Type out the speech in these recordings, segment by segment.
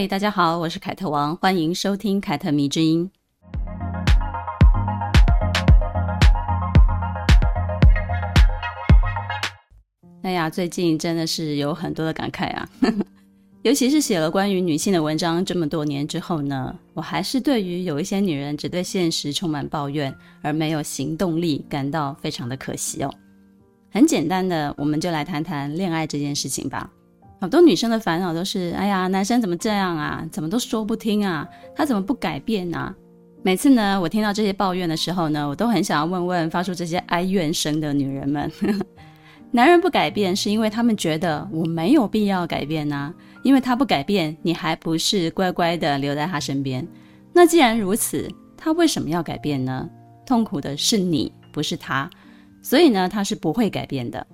嘿，大家好，我是凯特王，欢迎收听凯特迷之音。哎呀，最近真的是有很多的感慨啊，尤其是写了关于女性的文章这么多年之后呢，我还是对于有一些女人只对现实充满抱怨而没有行动力感到非常的可惜哦。很简单的，我们就来谈谈恋爱这件事情吧。好多女生的烦恼都是：哎呀，男生怎么这样啊？怎么都说不听啊？他怎么不改变啊？每次呢，我听到这些抱怨的时候呢，我都很想要问问发出这些哀怨声的女人们。男人不改变，是因为他们觉得我没有必要改变呐，因为他不改变，你还不是乖乖的留在他身边。那既然如此，他为什么要改变呢？痛苦的是你，不是他，所以呢，他是不会改变的。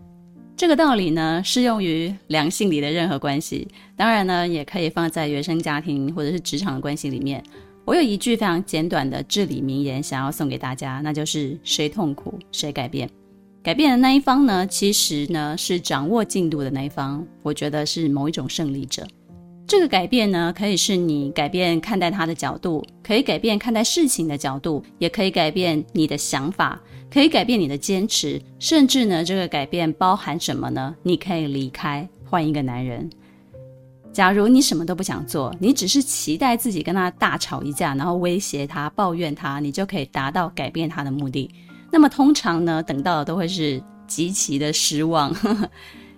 这个道理呢，适用于两性里的任何关系，当然呢，也可以放在原生家庭或者是职场的关系里面。我有一句非常简短的至理名言，想要送给大家，那就是：谁痛苦，谁改变。改变的那一方呢，其实呢是掌握进度的那一方，我觉得是某一种胜利者。这个改变呢，可以是你改变看待他的角度，可以改变看待事情的角度，也可以改变你的想法，可以改变你的坚持，甚至呢，这个改变包含什么呢？你可以离开，换一个男人。假如你什么都不想做，你只是期待自己跟他大吵一架，然后威胁他、抱怨他，你就可以达到改变他的目的。那么通常呢，等到的都会是极其的失望，呵呵，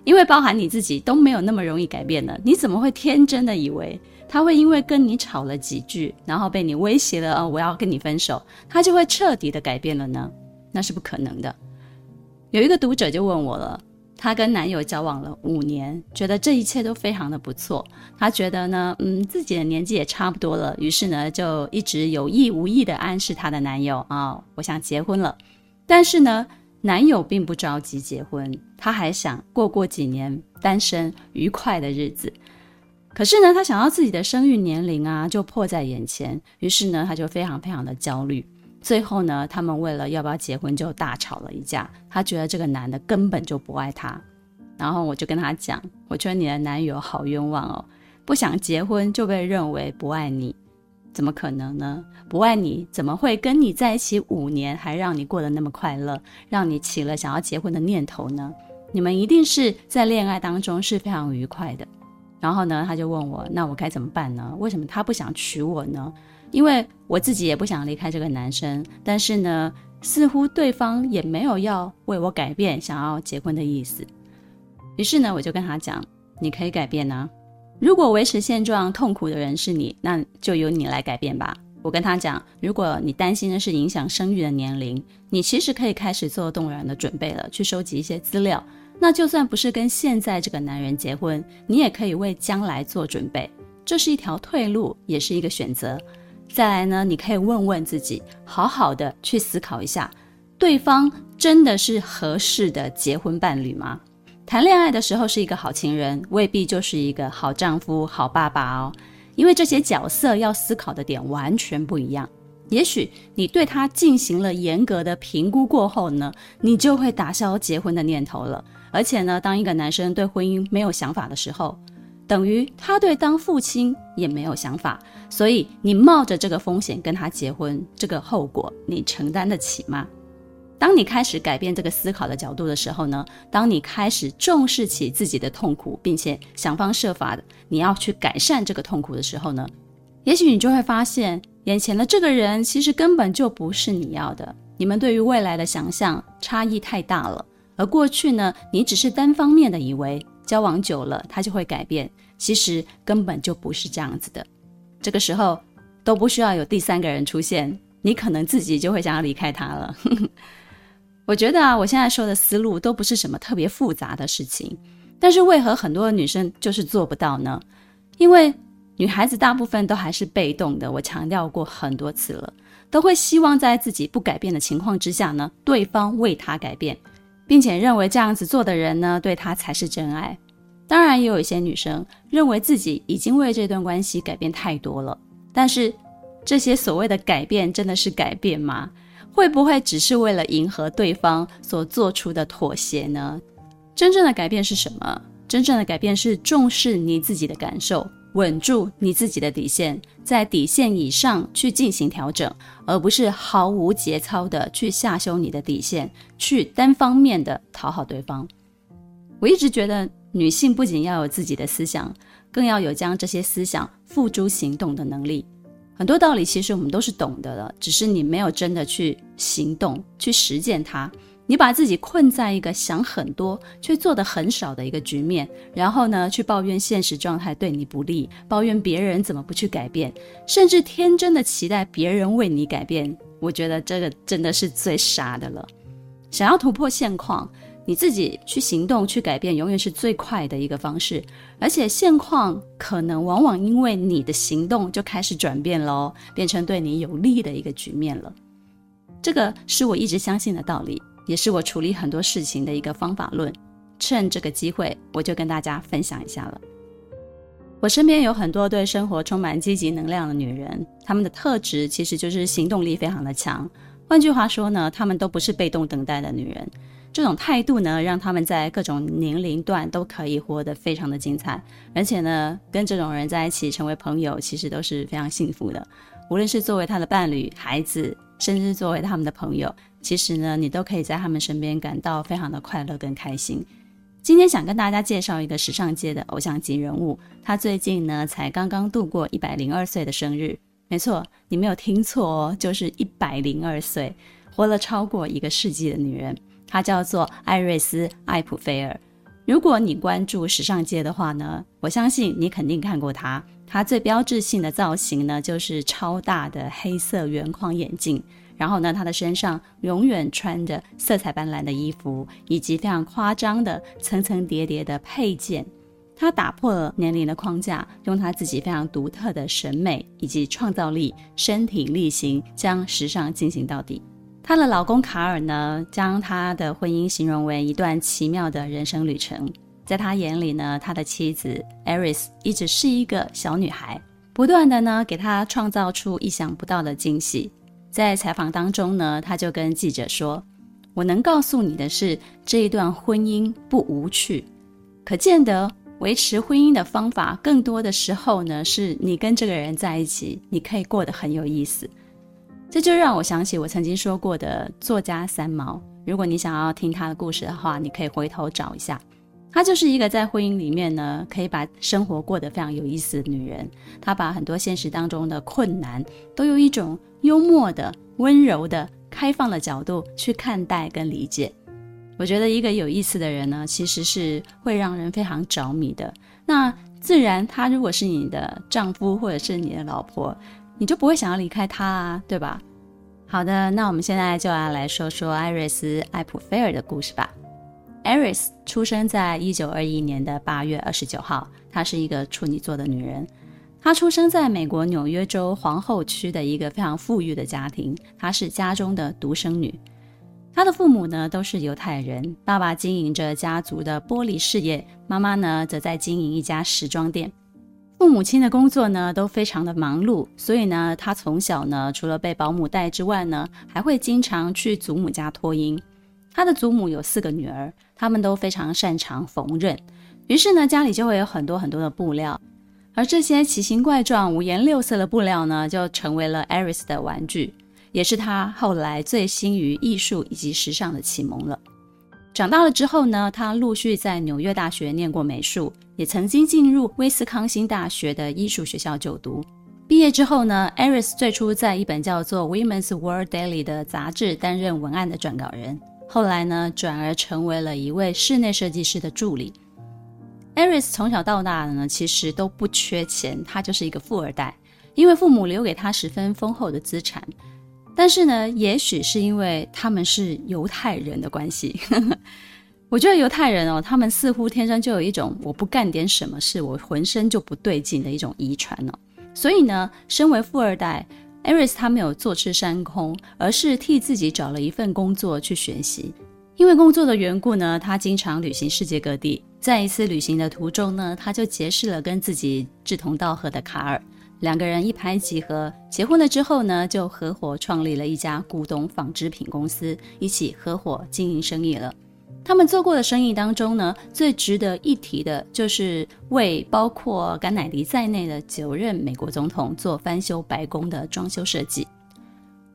因为包含你自己都没有那么容易改变的。你怎么会天真的以为他会因为跟你吵了几句，然后被你威胁了，哦，我要跟你分手，他就会彻底的改变了呢？那是不可能的。有一个读者就问我了，她跟男友交往了五年，觉得这一切都非常的不错。她觉得呢，嗯，自己的年纪也差不多了，于是呢，就一直有意无意的暗示她的男友啊，我想结婚了。但是呢，男友并不着急结婚，他还想过过几年单身愉快的日子。可是呢，他想要自己的生育年龄啊，就迫在眼前，于是呢，他就非常非常的焦虑。最后呢，他们为了要不要结婚就大吵了一架。他觉得这个男的根本就不爱他。然后我就跟他讲，我觉得你的男友好冤枉哦，不想结婚就被认为不爱你。怎么可能呢？不爱你，怎么会跟你在一起五年，还让你过得那么快乐，让你起了想要结婚的念头呢？你们一定是在恋爱当中是非常愉快的。然后呢，他就问我，那我该怎么办呢？为什么他不想娶我呢？因为我自己也不想离开这个男生，但是呢，似乎对方也没有要为我改变，想要结婚的意思。于是呢，我就跟他讲，你可以改变呢。如果维持现状痛苦的人是你，那就由你来改变吧。我跟他讲，如果你担心的是影响生育的年龄，你其实可以开始做动员的准备了，去收集一些资料。那就算不是跟现在这个男人结婚，你也可以为将来做准备，这是一条退路，也是一个选择。再来呢，你可以问问自己，好好的去思考一下，对方真的是合适的结婚伴侣吗？谈恋爱的时候是一个好情人，未必就是一个好丈夫、好爸爸哦。因为这些角色要思考的点完全不一样。也许你对他进行了严格的评估过后呢，你就会打消结婚的念头了。而且呢，当一个男生对婚姻没有想法的时候，等于他对当父亲也没有想法。所以你冒着这个风险跟他结婚，这个后果你承担得起吗？当你开始改变这个思考的角度的时候呢，当你开始重视起自己的痛苦，并且想方设法的你要去改善这个痛苦的时候呢，也许你就会发现，眼前的这个人其实根本就不是你要的。你们对于未来的想象差异太大了，而过去呢，你只是单方面的以为交往久了他就会改变，其实根本就不是这样子的。这个时候都不需要有第三个人出现，你可能自己就会想要离开他了。我觉得啊，我现在说的思路都不是什么特别复杂的事情，但是为何很多的女生就是做不到呢？因为女孩子大部分都还是被动的，我强调过很多次了，都会希望在自己不改变的情况之下呢，对方为她改变。并且认为这样子做的人呢，对她才是真爱。当然，也有一些女生认为自己已经为这段关系改变太多了，但是这些所谓的改变真的是改变吗？会不会只是为了迎合对方所做出的妥协呢？真正的改变是什么？真正的改变是重视你自己的感受，稳住你自己的底线，在底线以上去进行调整，而不是毫无节操的去下修你的底线，去单方面的讨好对方。我一直觉得，女性不仅要有自己的思想，更要有将这些思想付诸行动的能力。很多道理其实我们都是懂得的，只是你没有真的去行动、去实践它。你把自己困在一个想很多却做得很少的一个局面，然后呢，去抱怨现实状态对你不利，抱怨别人怎么不去改变，甚至天真的期待别人为你改变。我觉得这个真的是最傻的了。想要突破现况，你自己去行动、去改变，永远是最快的一个方式。而且现况可能往往因为你的行动就开始转变喽，变成对你有利的一个局面了。这个是我一直相信的道理。也是我处理很多事情的一个方法论，趁这个机会，我就跟大家分享一下了。我身边有很多对生活充满积极能量的女人，她们的特质其实就是行动力非常的强。换句话说呢，她们都不是被动等待的女人。这种态度呢，让他们在各种年龄段都可以活得非常的精彩。而且呢，跟这种人在一起成为朋友，其实都是非常幸福的。无论是作为他的伴侣、孩子，甚至作为他们的朋友。其实呢，你都可以在他们身边感到非常的快乐跟开心。今天想跟大家介绍一个时尚界的偶像级人物，他最近呢才刚刚度过一百零二岁的生日。没错，你没有听错哦，就是一百零二岁，活了超过一个世纪的女人。她叫做艾瑞斯·艾普菲尔。如果你关注时尚界的话呢，我相信你肯定看过她。她最标志性的造型呢，就是超大的黑色圆框眼镜。然后呢，他的身上永远穿着色彩斑斓的衣服，以及非常夸张的层层叠叠的配件。他打破了年龄的框架，用他自己非常独特的审美以及创造力，身体力行将时尚进行到底。她的老公卡尔呢，将他的婚姻形容为一段奇妙的人生旅程。在他眼里呢，他的妻子艾瑞斯一直是一个小女孩，不断的呢给他创造出意想不到的惊喜。在采访当中呢，他就跟记者说：“我能告诉你的是，这一段婚姻不无趣，可见得维持婚姻的方法，更多的时候呢，是你跟这个人在一起，你可以过得很有意思。”这就让我想起我曾经说过的作家三毛。如果你想要听他的故事的话，你可以回头找一下。她就是一个在婚姻里面呢，可以把生活过得非常有意思的女人。她把很多现实当中的困难，都用一种幽默的、温柔的、开放的角度去看待跟理解。我觉得一个有意思的人呢，其实是会让人非常着迷的。那自然，他如果是你的丈夫或者是你的老婆，你就不会想要离开他啊，对吧？好的，那我们现在就要来说说艾瑞斯·艾普菲尔的故事吧。艾瑞斯出生在一九二一年的八月二十九号，她是一个处女座的女人。她出生在美国纽约州皇后区的一个非常富裕的家庭，她是家中的独生女。她的父母呢都是犹太人，爸爸经营着家族的玻璃事业，妈妈呢则在经营一家时装店。父母亲的工作呢都非常的忙碌，所以呢，他从小呢除了被保姆带之外呢，还会经常去祖母家托婴。他的祖母有四个女儿。他们都非常擅长缝纫，于是呢，家里就会有很多很多的布料，而这些奇形怪状、五颜六色的布料呢，就成为了 Eris 的玩具，也是他后来醉心于艺术以及时尚的启蒙了。长大了之后呢，他陆续在纽约大学念过美术，也曾经进入威斯康星大学的艺术学校就读。毕业之后呢，艾瑞斯最初在一本叫做《Women's World Daily》的杂志担任文案的撰稿人。后来呢，转而成为了一位室内设计师的助理。艾瑞斯从小到大呢，其实都不缺钱，他就是一个富二代，因为父母留给他十分丰厚的资产。但是呢，也许是因为他们是犹太人的关系，我觉得犹太人哦，他们似乎天生就有一种我不干点什么事，我浑身就不对劲的一种遗传哦。所以呢，身为富二代。艾瑞斯他没有坐吃山空，而是替自己找了一份工作去学习。因为工作的缘故呢，他经常旅行世界各地。在一次旅行的途中呢，他就结识了跟自己志同道合的卡尔，两个人一拍即合。结婚了之后呢，就合伙创立了一家古董纺织品公司，一起合伙经营生意了。他们做过的生意当中呢，最值得一提的就是为包括甘乃迪在内的九任美国总统做翻修白宫的装修设计。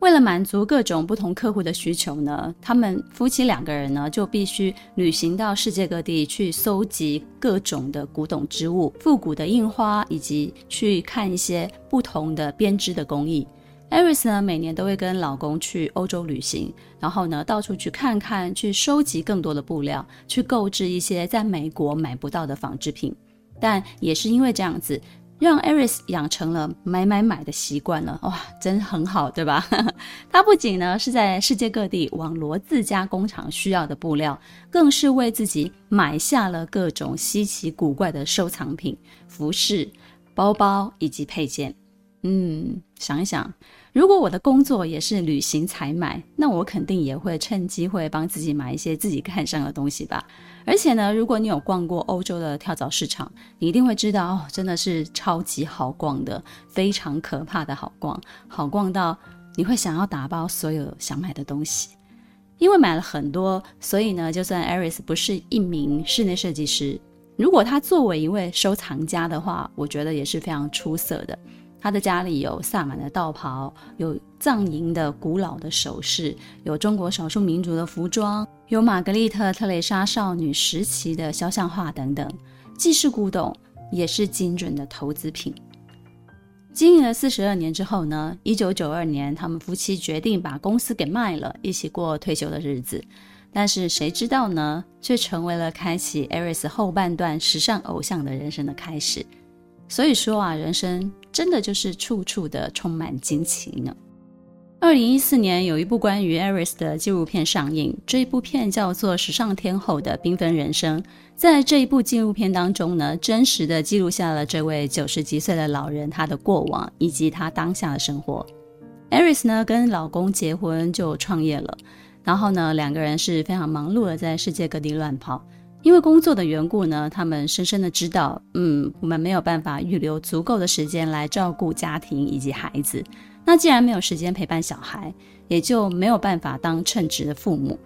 为了满足各种不同客户的需求呢，他们夫妻两个人呢就必须旅行到世界各地去搜集各种的古董织物、复古的印花，以及去看一些不同的编织的工艺。Iris 呢每年都会跟老公去欧洲旅行，然后呢到处去看看，去收集更多的布料，去购置一些在美国买不到的纺织品。但也是因为这样子。让 Iris 养成了买买买的习惯了，哇，真很好，对吧？他不仅呢是在世界各地网罗自家工厂需要的布料，更是为自己买下了各种稀奇古怪的收藏品、服饰、包包以及配件。嗯，想一想，如果我的工作也是旅行采买，那我肯定也会趁机会帮自己买一些自己看上的东西吧。而且呢，如果你有逛过欧洲的跳蚤市场，你一定会知道，哦，真的是超级好逛的，非常可怕的好逛，好逛到你会想要打包所有想买的东西。因为买了很多，所以呢，就算 Iris 不是一名室内设计师，如果他作为一位收藏家的话，我觉得也是非常出色的。他的家里有萨满的道袍，有藏银的古老的首饰，有中国少数民族的服装，有玛格丽特·特蕾莎少女时期的肖像画等等。既是古董，也是精准的投资品。经营了四十二年之后呢，一九九二年，他们夫妻决定把公司给卖了，一起过退休的日子。但是谁知道呢，却成为了开启 Eris 后半段时尚偶像的人生的开始。所以说啊，人生真的就是处处的充满惊奇呢。二零一四年有一部关于 Eris 的纪录片上映，这一部片叫做《时尚天后的缤纷人生》。在这一部纪录片当中呢，真实的记录下了这位九十几岁的老人他的过往以及他当下的生活。Iris 呢跟老公结婚就创业了，然后呢两个人是非常忙碌的在世界各地乱跑。因为工作的缘故呢，他们深深的知道，嗯，我们没有办法预留足够的时间来照顾家庭以及孩子。那既然没有时间陪伴小孩，也就没有办法当称职的父母，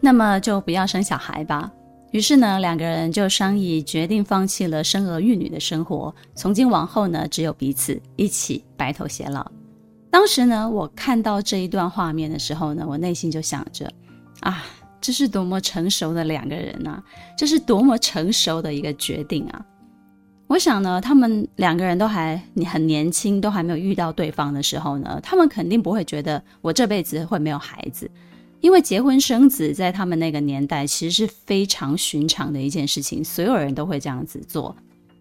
那么就不要生小孩吧。于是呢，两个人就商议决定放弃了生儿育女的生活，从今往后呢，只有彼此一起白头偕老。当时呢，我看到这一段画面的时候呢，我内心就想着，啊。这是多么成熟的两个人呐、啊！这是多么成熟的一个决定啊！我想呢，他们两个人都还你很年轻，都还没有遇到对方的时候呢，他们肯定不会觉得我这辈子会没有孩子，因为结婚生子在他们那个年代其实是非常寻常的一件事情，所有人都会这样子做，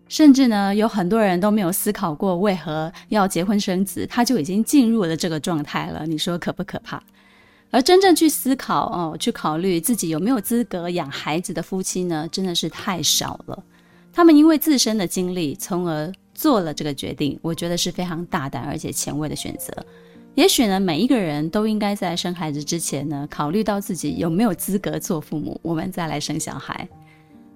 甚至呢，有很多人都没有思考过为何要结婚生子，他就已经进入了这个状态了。你说可不可怕？而真正去思考哦，去考虑自己有没有资格养孩子的夫妻呢，真的是太少了。他们因为自身的经历，从而做了这个决定。我觉得是非常大胆而且前卫的选择。也许呢，每一个人都应该在生孩子之前呢，考虑到自己有没有资格做父母，我们再来生小孩。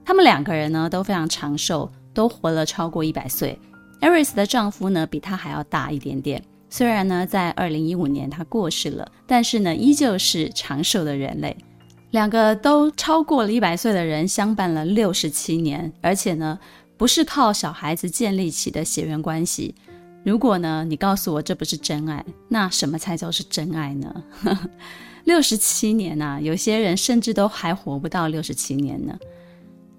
他们两个人呢都非常长寿，都活了超过一百岁。Eris 的丈夫呢比她还要大一点点。虽然呢，在二零一五年他过世了，但是呢，依旧是长寿的人类。两个都超过了一百岁的人相伴了六十七年，而且呢，不是靠小孩子建立起的血缘关系。如果呢，你告诉我这不是真爱，那什么才叫是真爱呢？六十七年呐、有些人甚至都还活不到六十七年呢。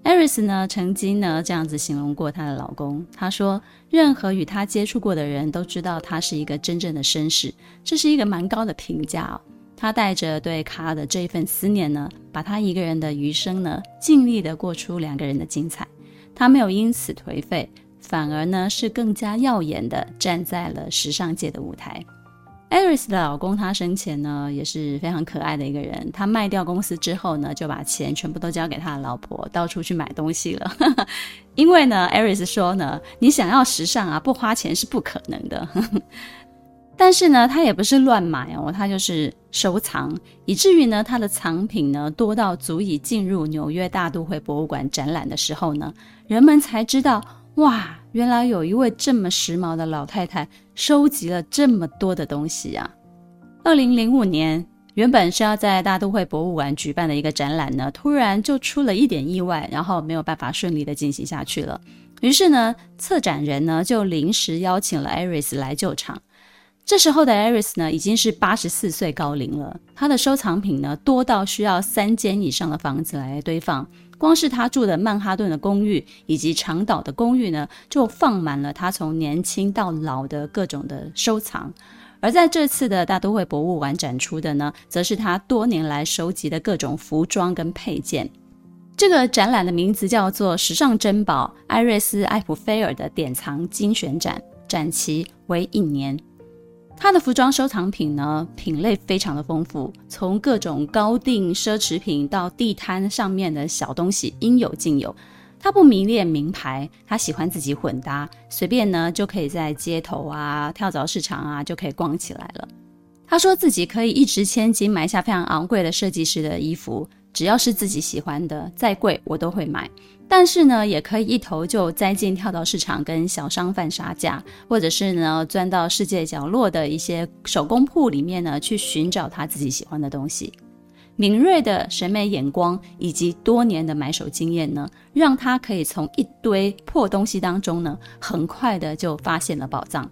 Iris 呢，曾经呢这样子形容过她的老公，她说：“任何与她接触过的人都知道他是一个真正的绅士，这是一个蛮高的评价哦。”她带着对卡尔的这一份思念呢，把她一个人的余生呢，尽力的过出两个人的精彩。她没有因此颓废，反而呢是更加耀眼的站在了时尚界的舞台。Iris 的老公，他生前呢也是非常可爱的一个人。他卖掉公司之后呢，就把钱全部都交给他的老婆，到处去买东西了。因为呢，Iris 说呢，你想要时尚啊，不花钱是不可能的。但是呢，他也不是乱买哦，他就是收藏，以至于呢，他的藏品呢多到足以进入纽约大都会博物馆展览的时候呢，人们才知道，哇，原来有一位这么时髦的老太太收集了这么多的东西啊！二零零五年，原本是要在大都会博物馆举办的一个展览呢，突然就出了一点意外，然后没有办法顺利的进行下去了。于是呢，策展人呢就临时邀请了 Iris 来救场。这时候的 Iris 呢，已经是八十四岁高龄了。她的收藏品呢，多到需要三间以上的房子来堆放。光是他住的曼哈顿的公寓以及长岛的公寓呢，就放满了他从年轻到老的各种的收藏。而在这次的大都会博物馆展出的呢，则是他多年来收集的各种服装跟配件。这个展览的名字叫做“时尚珍宝——艾瑞斯·艾普菲尔的典藏精选展”，展期为一年。他的服装收藏品呢，品类非常的丰富，从各种高定奢侈品到地摊上面的小东西，应有尽有。他不迷恋名牌，他喜欢自己混搭，随便呢就可以在街头啊、跳蚤市场啊就可以逛起来了。他说自己可以一掷千金买下非常昂贵的设计师的衣服。只要是自己喜欢的，再贵我都会买。但是呢，也可以一头就栽进跳蚤市场跟小商贩杀价，或者是呢，钻到世界角落的一些手工铺里面呢，去寻找他自己喜欢的东西。敏锐的审美眼光以及多年的买手经验呢，让他可以从一堆破东西当中呢，很快的就发现了宝藏。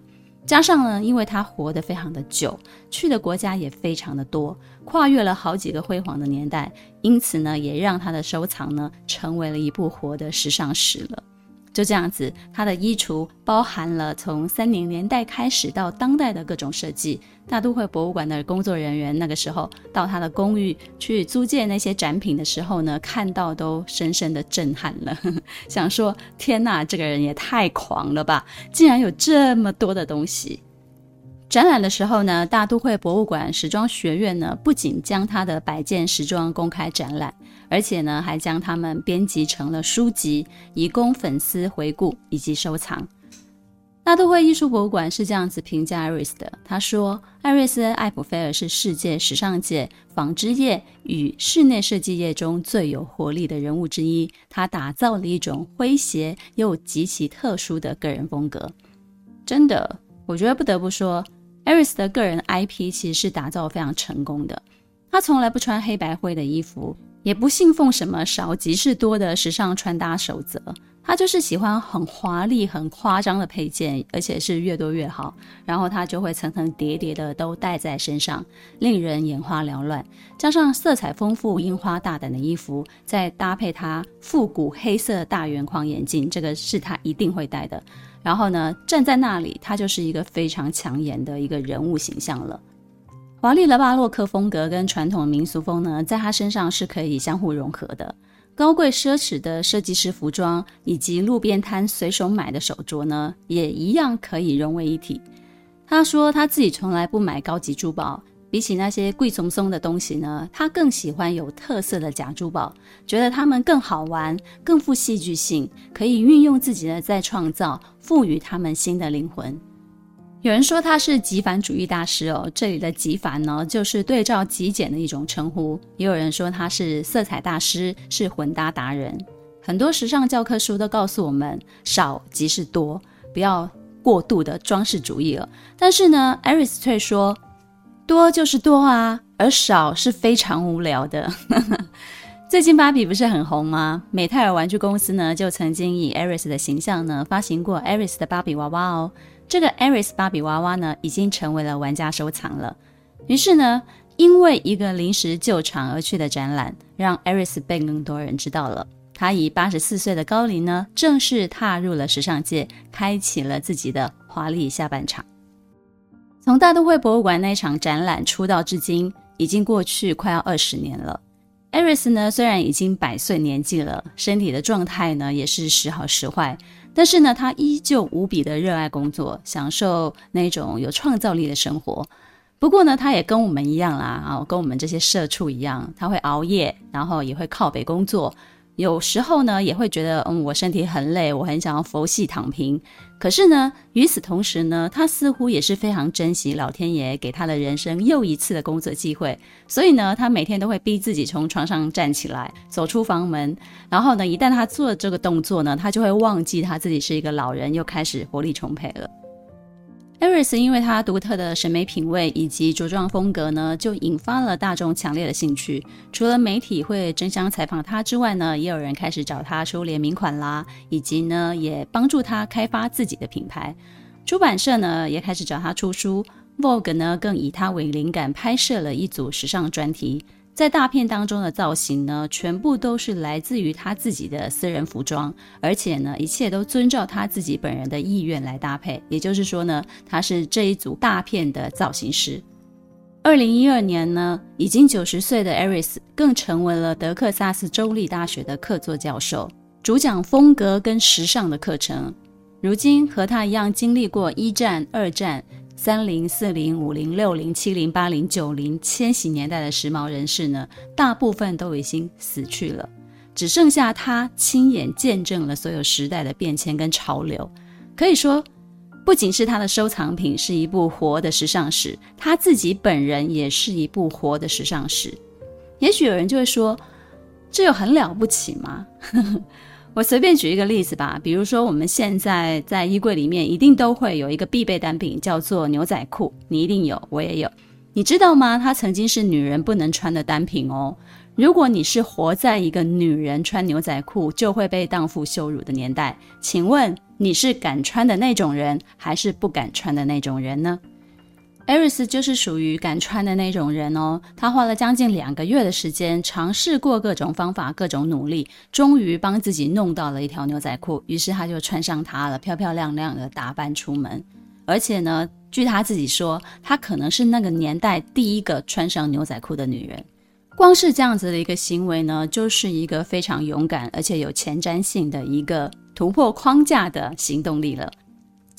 加上呢，因为他活得非常的久，去的国家也非常的多，跨越了好几个辉煌的年代，因此呢，也让他的收藏呢，成为了一部活的时尚史了。就这样子，他的衣橱包含了从三零年代开始到当代的各种设计。大都会博物馆的工作人员那个时候到他的公寓去租借那些展品的时候呢，看到都深深的震撼了，想说：天呐，这个人也太狂了吧！竟然有这么多的东西。展览的时候呢，大都会博物馆时装学院呢，不仅将他的百件时装公开展览，而且呢，还将他们编辑成了书籍，以供粉丝回顾以及收藏。大都会艺术博物馆是这样子评价艾瑞斯的：他说，艾瑞斯·艾普菲尔是世界时尚界、纺织业与室内设计业中最有活力的人物之一。他打造了一种诙谐又极其特殊的个人风格。真的，我觉得不得不说。艾瑞斯的个人 IP 其实是打造非常成功的。他从来不穿黑白灰的衣服，也不信奉什么少即是多的时尚穿搭守则。他就是喜欢很华丽、很夸张的配件，而且是越多越好。然后他就会层层叠叠的都戴在身上，令人眼花缭乱。加上色彩丰富、樱花大胆的衣服，再搭配他复古黑色大圆框眼镜，这个是他一定会戴的。然后呢，站在那里，他就是一个非常抢眼的一个人物形象了。华丽的巴洛克风格跟传统民俗风呢，在他身上是可以相互融合的。高贵奢侈的设计师服装以及路边摊随手买的手镯呢，也一样可以融为一体。他说他自己从来不买高级珠宝。比起那些贵松松的东西呢，他更喜欢有特色的假珠宝，觉得它们更好玩，更富戏剧性，可以运用自己的再创造，赋予它们新的灵魂。有人说他是极繁主义大师哦，这里的极繁呢，就是对照极简的一种称呼。也有人说他是色彩大师，是混搭达人。很多时尚教科书都告诉我们，少即是多，不要过度的装饰主义了。但是呢，艾瑞斯却说。多就是多啊，而少是非常无聊的。最近芭比不是很红吗？美泰尔玩具公司呢，就曾经以 Eris 的形象呢，发行过 Eris 的芭比娃娃哦。这个 Eris 芭比娃娃呢，已经成为了玩家收藏了。于是呢，因为一个临时救场而去的展览，让 Eris 被更多人知道了。她以八十四岁的高龄呢，正式踏入了时尚界，开启了自己的华丽下半场。从大都会博物馆那场展览出道至今，已经过去快要二十年了。艾瑞斯呢，虽然已经百岁年纪了，身体的状态呢也是时好时坏，但是呢，他依旧无比的热爱工作，享受那种有创造力的生活。不过呢，他也跟我们一样啦，啊，跟我们这些社畜一样，他会熬夜，然后也会靠北工作。有时候呢，也会觉得，嗯，我身体很累，我很想要佛系躺平。可是呢，与此同时呢，他似乎也是非常珍惜老天爷给他的人生又一次的工作机会。所以呢，他每天都会逼自己从床上站起来，走出房门。然后呢，一旦他做这个动作呢，他就会忘记他自己是一个老人，又开始活力充沛了。Aries 因为他独特的审美品味以及着装风格呢，就引发了大众强烈的兴趣。除了媒体会争相采访他之外呢，也有人开始找他出联名款啦，以及呢，也帮助他开发自己的品牌。出版社呢，也开始找他出书。Vogue 呢，更以他为灵感拍摄了一组时尚专题。在大片当中的造型呢，全部都是来自于他自己的私人服装，而且呢，一切都遵照他自己本人的意愿来搭配。也就是说呢，他是这一组大片的造型师。二零一二年呢，已经九十岁的 Eris 更成为了德克萨斯州立大学的客座教授，主讲风格跟时尚的课程。如今和他一样经历过一战、二战。三零、四零、五零、六零、七零、八零、九零，千禧年代的时髦人士呢，大部分都已经死去了，只剩下他亲眼见证了所有时代的变迁跟潮流。可以说，不仅是他的收藏品是一部活的时尚史，他自己本人也是一部活的时尚史。也许有人就会说，这有很了不起吗？我随便举一个例子吧，比如说我们现在在衣柜里面一定都会有一个必备单品，叫做牛仔裤。你一定有，我也有。你知道吗？它曾经是女人不能穿的单品哦。如果你是活在一个女人穿牛仔裤就会被荡妇羞辱的年代，请问你是敢穿的那种人，还是不敢穿的那种人呢艾瑞斯就是属于敢穿的那种人哦。他花了将近两个月的时间，尝试过各种方法、各种努力，终于帮自己弄到了一条牛仔裤。于是他就穿上它了，漂漂亮亮的打扮出门。而且呢，据他自己说，他可能是那个年代第一个穿上牛仔裤的女人。光是这样子的一个行为呢，就是一个非常勇敢而且有前瞻性的一个突破框架的行动力了。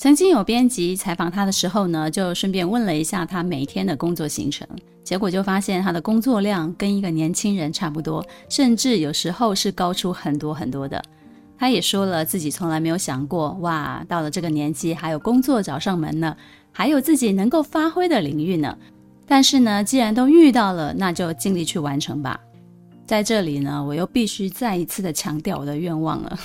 曾经有编辑采访他的时候呢，就顺便问了一下他每天的工作行程，结果就发现他的工作量跟一个年轻人差不多，甚至有时候是高出很多很多的。他也说了自己从来没有想过，哇，到了这个年纪还有工作找上门呢，还有自己能够发挥的领域呢。但是呢，既然都遇到了，那就尽力去完成吧。在这里呢，我又必须再一次的强调我的愿望了。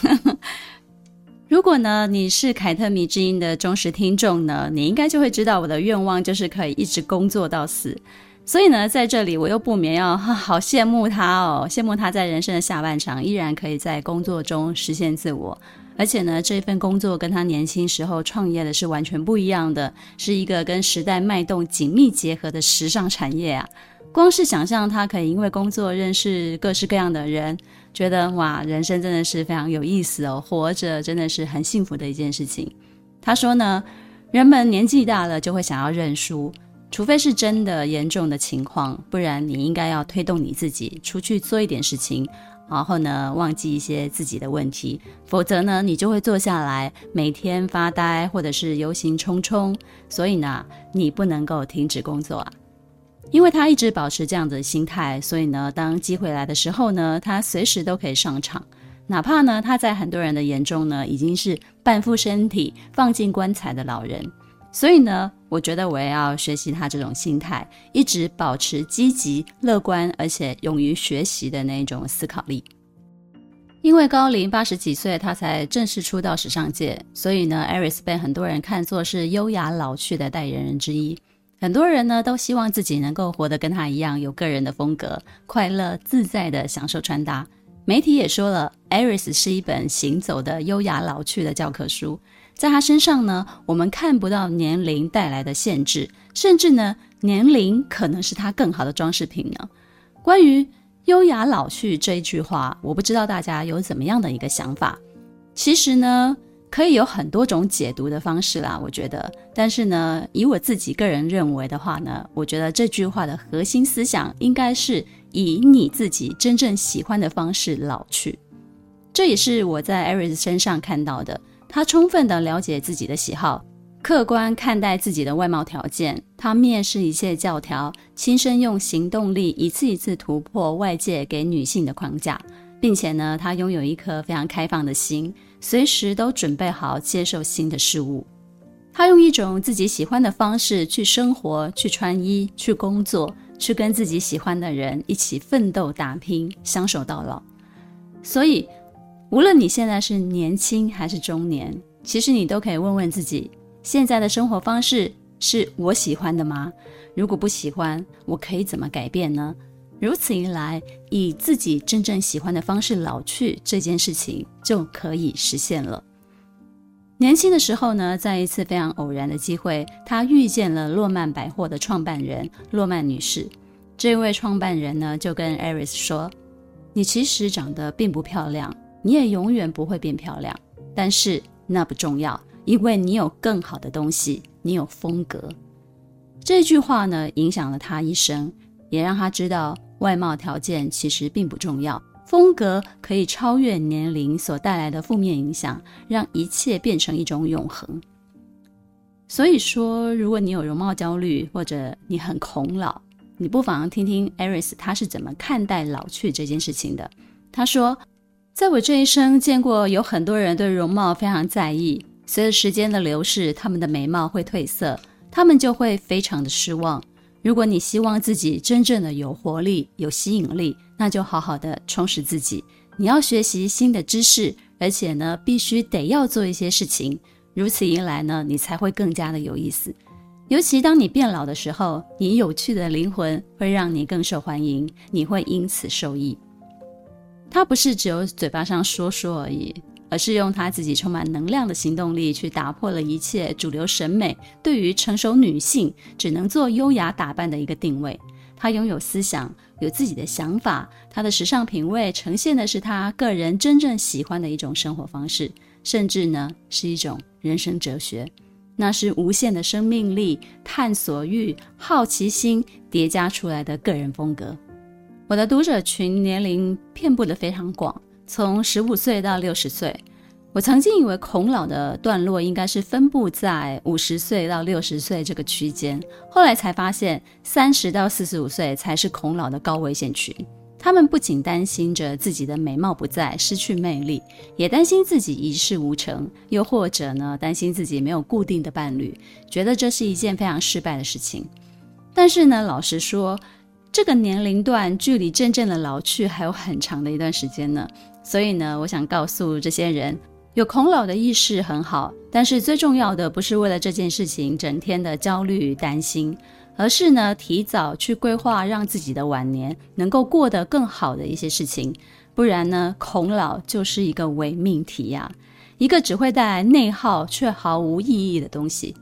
如果呢，你是凯特迷之音的忠实听众呢，你应该就会知道我的愿望就是可以一直工作到死。所以呢，在这里我又不免要好羡慕他哦，羡慕他在人生的下半场依然可以在工作中实现自我，而且呢，这份工作跟他年轻时候创业的是完全不一样的，是一个跟时代脉动紧密结合的时尚产业啊。光是想象他可以因为工作认识各式各样的人。觉得哇，人生真的是非常有意思哦，活着真的是很幸福的一件事情。他说呢，人们年纪大了就会想要认输，除非是真的严重的情况，不然你应该要推动你自己出去做一点事情，然后呢，忘记一些自己的问题，否则呢，你就会坐下来每天发呆或者是忧心忡忡。所以呢，你不能够停止工作啊。因为他一直保持这样的心态，所以呢，当机会来的时候呢，他随时都可以上场，哪怕呢，他在很多人的眼中呢，已经是半副身体放进棺材的老人。所以呢，我觉得我也要学习他这种心态，一直保持积极、乐观，而且勇于学习的那种思考力。因为高龄八十几岁，他才正式出道时尚界，所以呢，Aris 被很多人看作是优雅老去的代言人之一。很多人呢都希望自己能够活得跟他一样，有个人的风格，快乐自在地享受穿搭。媒体也说了，Aris 是一本行走的优雅老去的教科书。在他身上呢，我们看不到年龄带来的限制，甚至呢，年龄可能是他更好的装饰品呢。关于优雅老去这一句话，我不知道大家有怎么样的一个想法。其实呢。可以有很多种解读的方式啦，我觉得。但是呢，以我自己个人认为的话呢，我觉得这句话的核心思想应该是以你自己真正喜欢的方式老去。这也是我在 Aris 身上看到的。他充分的了解自己的喜好，客观看待自己的外貌条件，他蔑视一切教条，亲身用行动力一次一次突破外界给女性的框架。并且呢，他拥有一颗非常开放的心，随时都准备好接受新的事物。他用一种自己喜欢的方式去生活、去穿衣、去工作、去跟自己喜欢的人一起奋斗打拼，相守到老。所以，无论你现在是年轻还是中年，其实你都可以问问自己：现在的生活方式是我喜欢的吗？如果不喜欢，我可以怎么改变呢？如此一来，以自己真正喜欢的方式老去，这件事情就可以实现了。年轻的时候呢，在一次非常偶然的机会，他遇见了诺曼百货的创办人诺曼女士。这位创办人呢，就跟艾瑞斯说：“你其实长得并不漂亮，你也永远不会变漂亮。但是那不重要，因为你有更好的东西，你有风格。”这句话呢，影响了他一生，也让他知道。外貌条件其实并不重要，风格可以超越年龄所带来的负面影响，让一切变成一种永恒。所以说，如果你有容貌焦虑，或者你很恐老，你不妨听听 Eris 他是怎么看待老去这件事情的。他说：“在我这一生见过有很多人对容貌非常在意，随着时间的流逝，他们的美貌会褪色，他们就会非常的失望。”如果你希望自己真正的有活力、有吸引力，那就好好的充实自己。你要学习新的知识，而且呢，必须得要做一些事情。如此一来呢，你才会更加的有意思。尤其当你变老的时候，你有趣的灵魂会让你更受欢迎，你会因此受益。它不是只有嘴巴上说说而已。而是用他自己充满能量的行动力，去打破了一切主流审美对于成熟女性只能做优雅打扮的一个定位。他拥有思想，有自己的想法，他的时尚品味呈现的是他个人真正喜欢的一种生活方式，甚至呢是一种人生哲学。那是无限的生命力、探索欲、好奇心叠加出来的个人风格。我的读者群年龄遍布的非常广。从十五岁到六十岁，我曾经以为孔老的段落应该是分布在五十岁到六十岁这个区间，后来才发现三十到四十五岁才是孔老的高危险群。他们不仅担心着自己的美貌不再，失去魅力，也担心自己一事无成，又或者呢，担心自己没有固定的伴侣，觉得这是一件非常失败的事情。但是呢，老实说，这个年龄段距离真正的老去还有很长的一段时间呢。所以呢，我想告诉这些人，有恐老的意识很好，但是最重要的不是为了这件事情整天的焦虑与担心，而是呢，提早去规划，让自己的晚年能够过得更好的一些事情。不然呢，恐老就是一个伪命题呀，一个只会带来内耗却毫无意义的东西。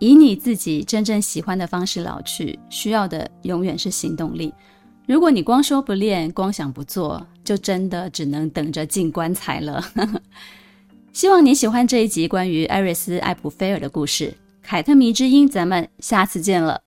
以你自己真正喜欢的方式老去，需要的永远是行动力。如果你光说不练，光想不做，就真的只能等着进棺材了。希望你喜欢这一集关于艾瑞斯·艾普菲尔的故事，《凯特迷之音》。咱们下次见了。